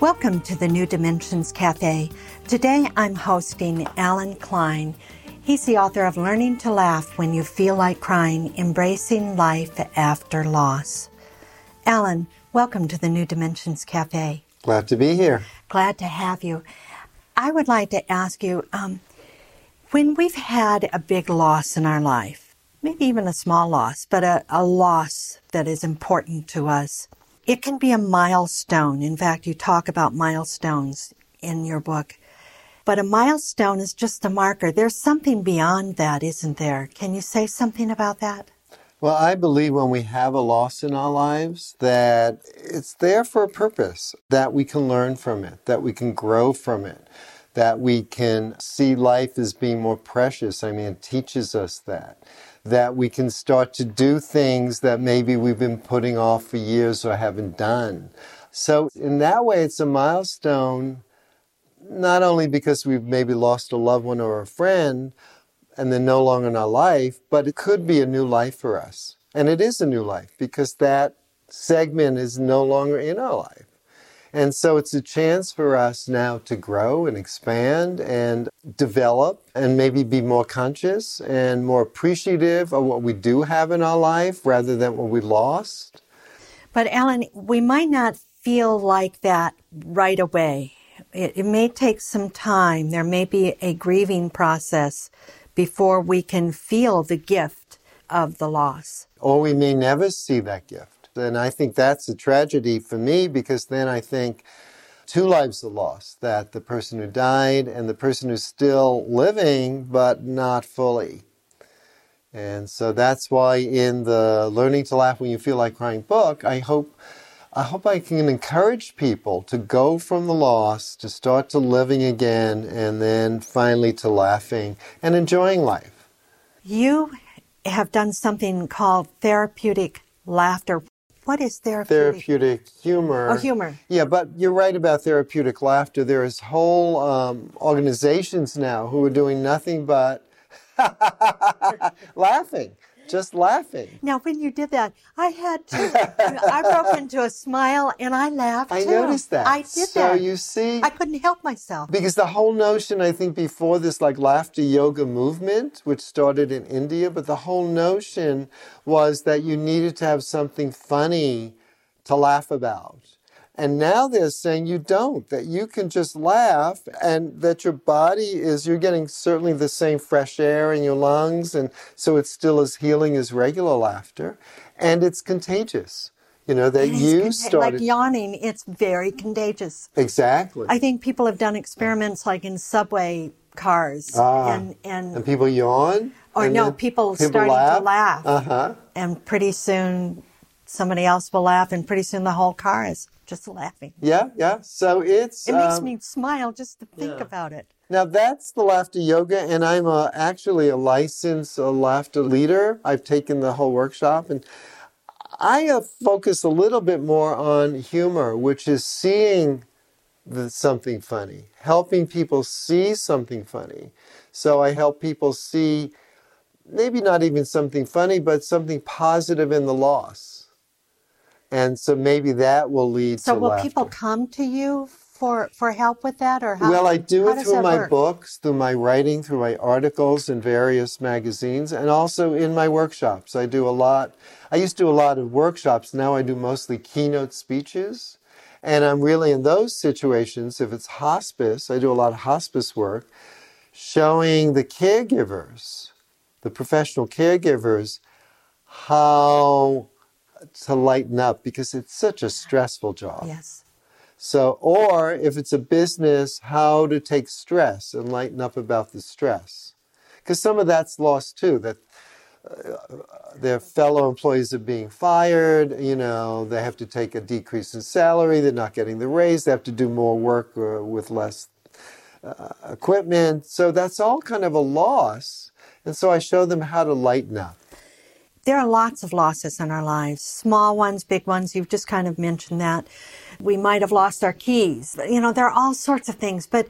Welcome to the New Dimensions Cafe. Today I'm hosting Allen Klein. He's the author of Learning to Laugh When You Feel Like Crying Embracing Life After Loss. Allen, welcome to the New Dimensions Cafe. Glad to be here. Glad to have you. I would like to ask you um, when we've had a big loss in our life, maybe even a small loss, but a, a loss that is important to us, it can be a milestone. In fact, you talk about milestones in your book. But a milestone is just a marker. There's something beyond that, isn't there? Can you say something about that? Well, I believe when we have a loss in our lives that it's there for a purpose, that we can learn from it, that we can grow from it, that we can see life as being more precious. I mean, it teaches us that. That we can start to do things that maybe we've been putting off for years or haven't done. So, in that way, it's a milestone, not only because we've maybe lost a loved one or a friend, and they're no longer in our life, but it could be a new life for us. And it is a new life because that segment is no longer in our life. And so it's a chance for us now to grow and expand and develop and maybe be more conscious and more appreciative of what we do have in our life rather than what we lost. But Allen, we might not feel like that right away. It, it may take some time. There may be a grieving process before we can feel the gift of the loss. Or we may never see that gift. And I think that's a tragedy for me because then I think two lives are lost that the person who died and the person who's still living but not fully. And so that's why in the Learning to Laugh When You Feel Like Crying book, I hope I hope I can encourage people to go from the loss to start to living again and then finally to laughing and enjoying life. You have done something called therapeutic laughter. What is therapeutic? Therapeutic humor. Oh, humor. Yeah, but you're right about therapeutic laughter. There's whole um, organizations now who are doing nothing but laughing just laughing. Now, when you did that, I had to, I broke into a smile and I laughed. I too. noticed that. I did so that. So you see, I couldn't help myself. Because the whole notion, I think, before this like laughter yoga movement, which started in India, but the whole notion was that you needed to have something funny to laugh about. And now they're saying you don't, that you can just laugh and that your body is, you're getting certainly the same fresh air in your lungs. And so it's still as healing as regular laughter. And it's contagious. You know, that you started. Like yawning, it's very contagious. Exactly. I think people have done experiments like in subway cars. Ah, and, and, and people yawn? Or no, people, people starting laugh? to laugh. Uh-huh. And pretty soon somebody else will laugh, and pretty soon the whole car is just laughing. Yeah, yeah. So it's. It makes um, me smile just to think yeah. about it. Now that's the laughter yoga, and I'm a, actually a licensed uh, laughter leader. I've taken the whole workshop, and I uh, focus a little bit more on humor, which is seeing the, something funny, helping people see something funny. So I help people see maybe not even something funny, but something positive in the loss and so maybe that will lead to so will laughter. people come to you for for help with that or how well i do it through my work? books through my writing through my articles in various magazines and also in my workshops i do a lot i used to do a lot of workshops now i do mostly keynote speeches and i'm really in those situations if it's hospice i do a lot of hospice work showing the caregivers the professional caregivers how to lighten up because it's such a stressful job. Yes. So, or if it's a business, how to take stress and lighten up about the stress. Because some of that's lost too, that their fellow employees are being fired. You know, they have to take a decrease in salary. They're not getting the raise. They have to do more work uh, with less uh, equipment. So that's all kind of a loss. And so I show them how to lighten up. There are lots of losses in our lives, small ones, big ones. You've just kind of mentioned that. We might have lost our keys. You know, there are all sorts of things. But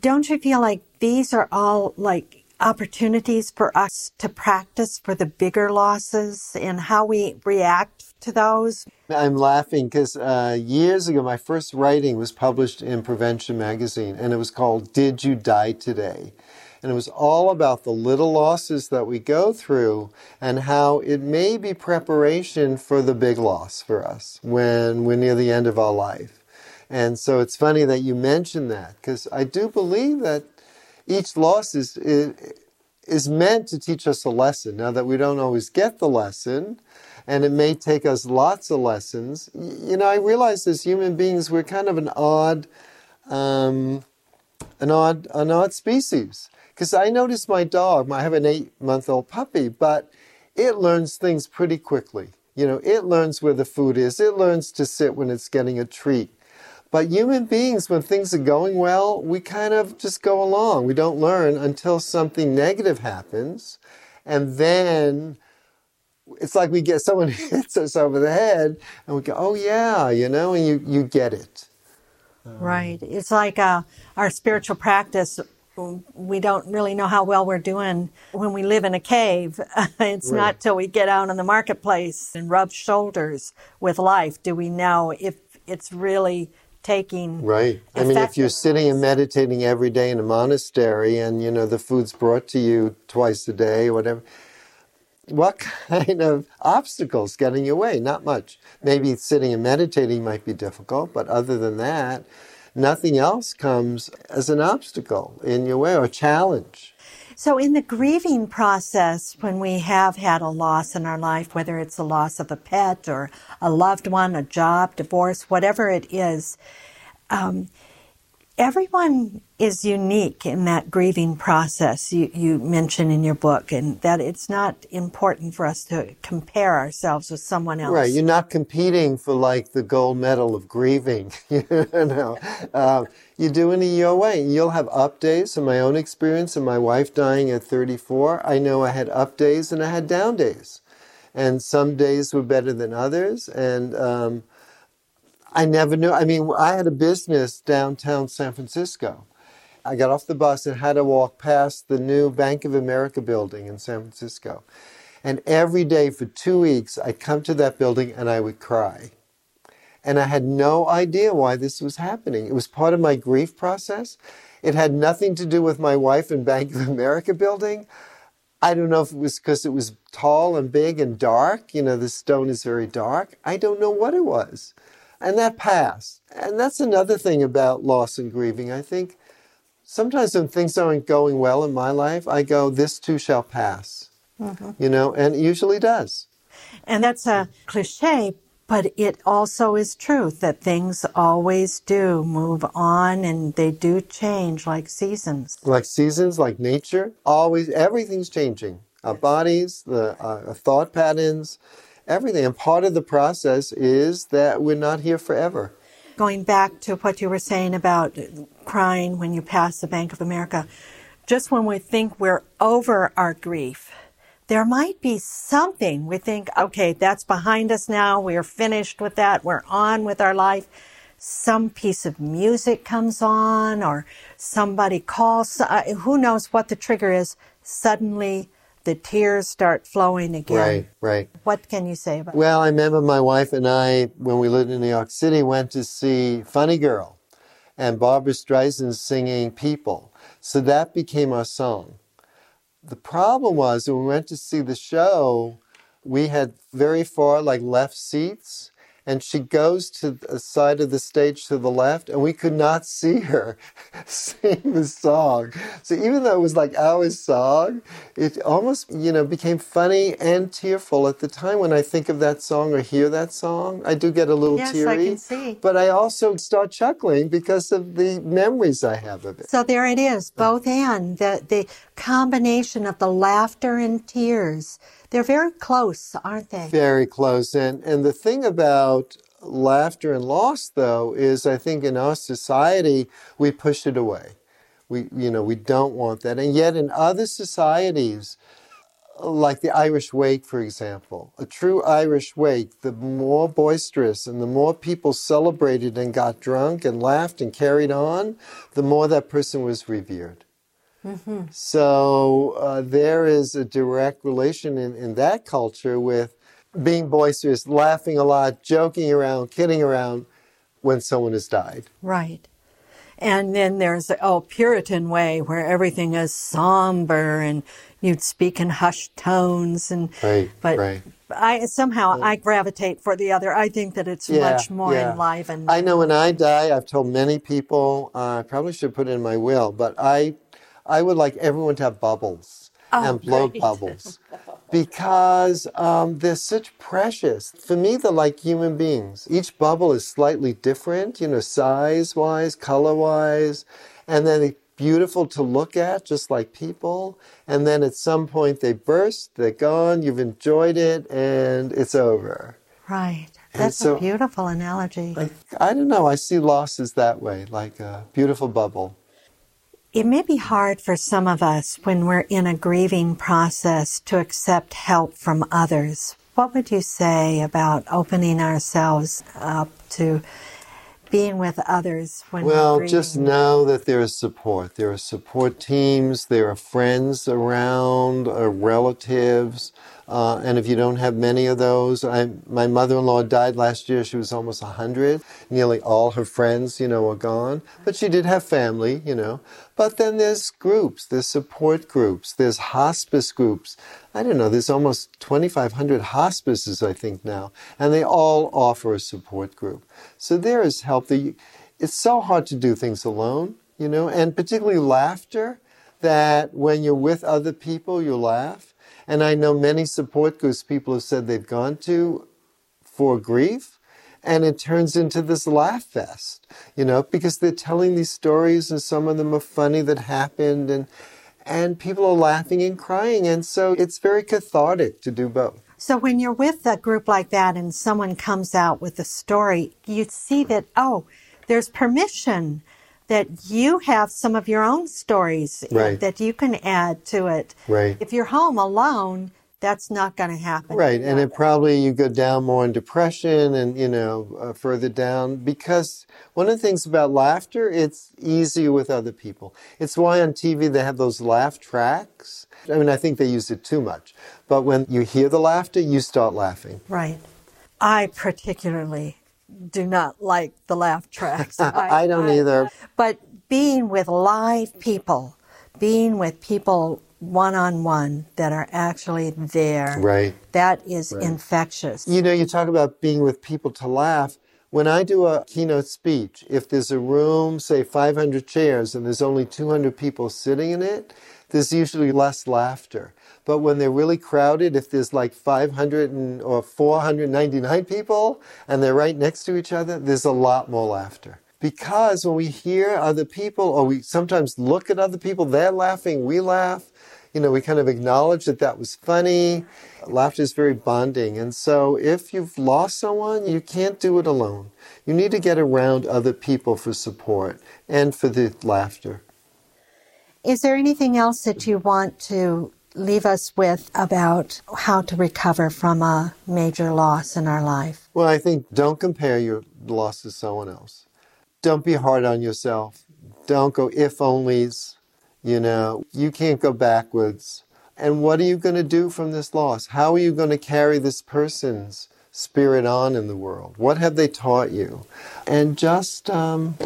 don't you feel like these are all like opportunities for us to practice for the bigger losses and how we react to those? I'm laughing because uh, years ago, my first writing was published in Prevention Magazine, and it was called Did You Die Today? And it was all about the little losses that we go through and how it may be preparation for the big loss for us when we're near the end of our life. And so it's funny that you mentioned that because I do believe that each loss is, is, meant to teach us a lesson. Now that we don't always get the lesson, and it may take us lots of lessons. You know, I realize as human beings, we're kind of an odd, um, an odd, an odd species. Because I notice my dog, I have an eight-month-old puppy, but it learns things pretty quickly. You know, it learns where the food is. It learns to sit when it's getting a treat. But human beings, when things are going well, we kind of just go along. We don't learn until something negative happens. And then it's like we get someone hits us over the head and we go, oh, yeah, you know, and you, you get it. Right. It's like uh, our spiritual practice. We don't really know how well we're doing when we live in a cave. it's right. not till we get out in the marketplace and rub shoulders with life do we know if it's really taking right i mean if you're sitting and meditating every day in a monastery and you know the food's brought to you twice a day or whatever what kind of obstacles get in your way not much maybe sitting and meditating might be difficult but other than that nothing else comes as an obstacle in your way or challenge. So, in the grieving process, when we have had a loss in our life, whether it's a loss of a pet or a loved one, a job, divorce, whatever it is, um, everyone is unique in that grieving process you, you mention in your book, and that it's not important for us to compare ourselves with someone else. Right, you're not competing for like the gold medal of grieving. you know, uh, you're doing it your way. You'll have up days. In my own experience, and my wife dying at 34, I know I had up days and I had down days, and some days were better than others, and um, I never knew. I mean, I had a business downtown San Francisco. I got off the bus and had to walk past the new Bank of America building in San Francisco. And every day for two weeks, I'd come to that building and I would cry. And I had no idea why this was happening. It was part of my grief process. It had nothing to do with my wife and Bank of America building. I don't know if it was because it was tall and big and dark. You know, the stone is very dark. I don't know what it was. And that passed. And that's another thing about loss and grieving. I think sometimes when things aren't going well in my life, I go, this too shall pass. Mm-hmm. You know, and it usually does. And that's a cliche, but it also is truth that things always do move on and they do change like seasons. Like seasons, like nature, always, everything's changing. Our bodies, the uh, thought patterns, everything. And part of the process is that we're not here forever. Going back to what you were saying about crying when you pass the Bank of America, just when we think we're over our grief, there might be something we think, okay, that's behind us now. We're finished with that. We're on with our life. Some piece of music comes on or somebody calls. Uh, who knows what the trigger is? Suddenly the tears start flowing again. Right, right. What can you say about Well, I remember my wife and I, when we lived in New York City, went to see Funny Girl and Barbra Streisand singing People. So that became our song. The problem was when we went to see the show, we had very far, like left seats, and she goes to the side of the stage to the left, and we could not see her sing the song. So even though it was like our song, it almost, you know, became funny and tearful at the time when I think of that song or hear that song. I do get a little yes, teary. I can see. But I also start chuckling because of the memories I have of it. So there it is, uh-huh. both and the the combination of the laughter and tears. They're very close, aren't they? Very close. And and the thing about laughter and loss though is I think in our society we push it away. We you know, we don't want that. And yet in other societies like the Irish wake, for example, a true Irish wake, the more boisterous and the more people celebrated and got drunk and laughed and carried on, the more that person was revered. Mm-hmm. So uh, there is a direct relation in, in that culture with being boisterous, laughing a lot, joking around, kidding around when someone has died. Right. And then there's the oh Puritan way where everything is somber and you'd speak in hushed tones and right, but right. I somehow I gravitate for the other. I think that it's Yeah, much more yeah. enlivened. I know when I die, I've told many people, uh, I probably should put it in my will, but I, I would like everyone to have bubbles Oh, and blow great. bubbles because um, they're such precious. For me, they're like human beings. Each bubble is slightly different, you know, size wise, color wise, and then they're beautiful to look at, just like people. And then at some point they burst, they're gone, you've enjoyed it, and it's over. right. That's so- a beautiful analogy. Like, I don't know, I see losses that way, like a beautiful bubble. It may be hard for some of us when we're in a grieving process to accept help from others. What would you say about opening ourselves up to being with others when Well, we're grieving? Well, just know that there is support. There are support teams, there are friends around, uh, relatives. Uh, and if you don't have many of those, I, my mother-in-law died last year. She was almost 100. Nearly all her friends, you know, are gone. But she did have family, you know. But then there's groups, there's support groups, there's hospice groups. I don't know, there's almost 2,500 hospices, I think, now. And they all offer a support group. So there is help. The- It's so hard to do things alone, you know, and particularly laughter, that when you're with other people, you laugh. And I know many support groups people have said they've gone to for grief, and it turns into this laugh fest, you know, because they're telling these stories, and some of them are funny that happened, and and people are laughing and crying, and so it's very cathartic to do both. So when you're with a group like that and someone comes out with a story, you see that, oh, there's permission that you have some of your own stories Right. that you can add to it. Right. If you're home alone, that's not going to happen. Right, and it probably you go down more in depression and you know uh, further down because one of the things about laughter, it's easier with other people. It's why on TV they have those laugh tracks. I mean, I think they use it too much, but when you hear the laughter, you start laughing. Right. I particularly do not like the laugh tracks. I don't either. But being with live people, being with people one on one that are actually there, Right. that is infectious. You know, you talk about being with people to laugh. When I do a keynote speech, if there's a room, say 500 chairs, and there's only 200 people sitting in it, there's usually less laughter. But when they're really crowded, if there's like 500 and, or 499 people and they're right next to each other, there's a lot more laughter. Because when we hear other people, or we sometimes look at other people, they're laughing, we laugh, you know, we kind of acknowledge that that was funny. Laughter is very bonding. And so if you've lost someone, you can't do it alone. You need to get around other people for support and for the laughter. Is there anything else that you want to leave us with about how to recover from a major loss in our life? Well, I think don't compare your loss to someone else. Don't be hard on yourself. Don't go if onlys. You know, you can't go backwards. And what are you going to do from this loss? How are you going to carry this person's spirit on in the world? What have they taught you? And just um,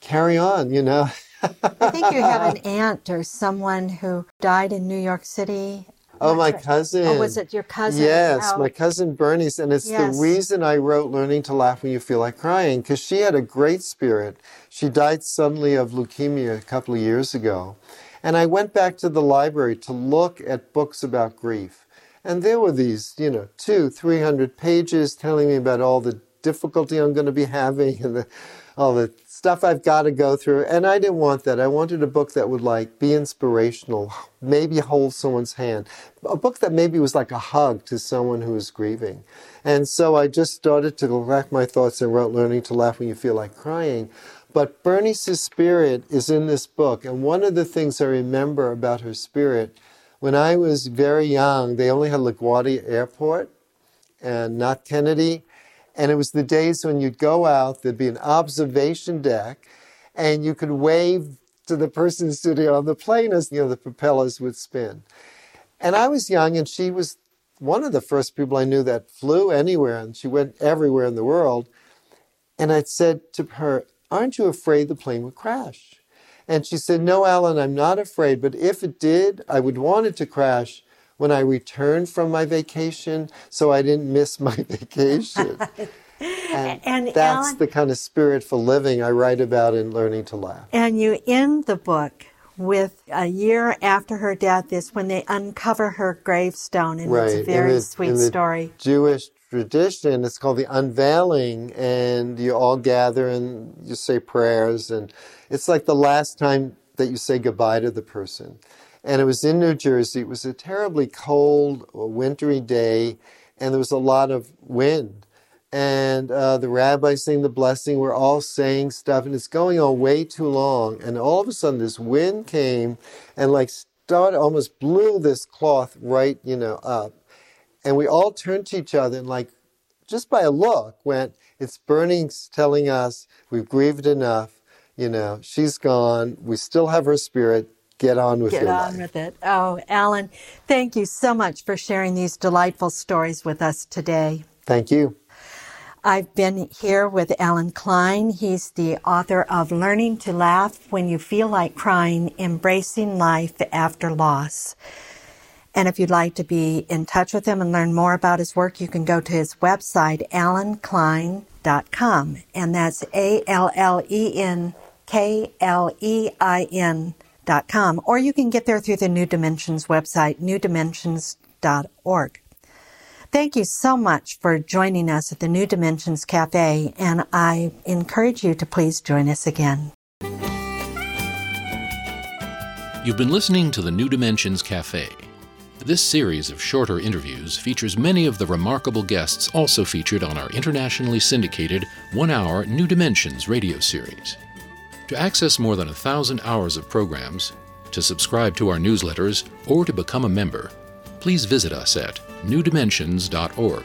carry on, you know. I think you have an aunt or someone who died in New York City. Oh, my cousin. Oh, was it your cousin? Yes, Oh. my cousin Bernice. And it's Yes. the reason I wrote Learning to Laugh When You Feel Like Crying, because she had a great spirit. She died suddenly of leukemia a couple of years ago. And I went back to the library to look at books about grief. And there were these, you know, two, three hundred pages telling me about all the difficulty I'm going to be having and the, all the stuff I've got to go through. And I didn't want that. I wanted a book that would like be inspirational, maybe hold someone's hand, a book that maybe was like a hug to someone who was grieving. And so I just started to collect my thoughts and wrote Learning to Laugh When You Feel Like Crying. But Bernice's spirit is in this book. And one of the things I remember about her spirit, when I was very young, they only had LaGuardia Airport and not Kennedy. And it was the days when you'd go out, there'd be an observation deck, and you could wave to the person sitting on the plane as you know the propellers would spin. And I was young, and she was one of the first people I knew that flew anywhere, and she went everywhere in the world. And I said to her, Aren't you afraid the plane would crash? And she said, No, Allen, I'm not afraid, but if it did, I would want it to crash when I returned from my vacation so I didn't miss my vacation. and, And, that's Allen- the kind of spirit for living I write about in Learning to Laugh. And you end the book with a year after her death is when they uncover her gravestone, and it's a very the- sweet story. Jewish tradition, it's called the unveiling, and you all gather and you say prayers, and it's like the last time that you say goodbye to the person. And it was in New Jersey. It was a terribly cold, wintry day, and there was a lot of wind. And uh, the rabbi saying the blessing, we're all saying stuff, and it's going on way too long. And all of a sudden, this wind came and like started, almost blew this cloth right, you know, up. And we all turned to each other and, like, just by a look, went, It's Bernice, telling us we've grieved enough. You know, she's gone. We still have her spirit. Get on with Get on life. with it. Oh, Allen, thank you so much for sharing these delightful stories with us today. Thank you. I've been here with Allen Klein. He's the author of Learning to Laugh When You Feel Like Crying Embracing Life After Loss. And if you'd like to be in touch with him and learn more about his work, you can go to his website, allenklein.com. And that's A L L E N K L E I N dot com. Or you can get there through the New Dimensions website, newdimensions.org. Thank you so much for joining us at the New Dimensions Cafe, and I encourage you to please join us again. You've been listening to the New Dimensions Cafe. This series of shorter interviews features many of the remarkable guests also featured on our internationally syndicated one hour New Dimensions radio series. To access more than a thousand hours of programs, to subscribe to our newsletters, or to become a member, please visit us at newdimensions.org.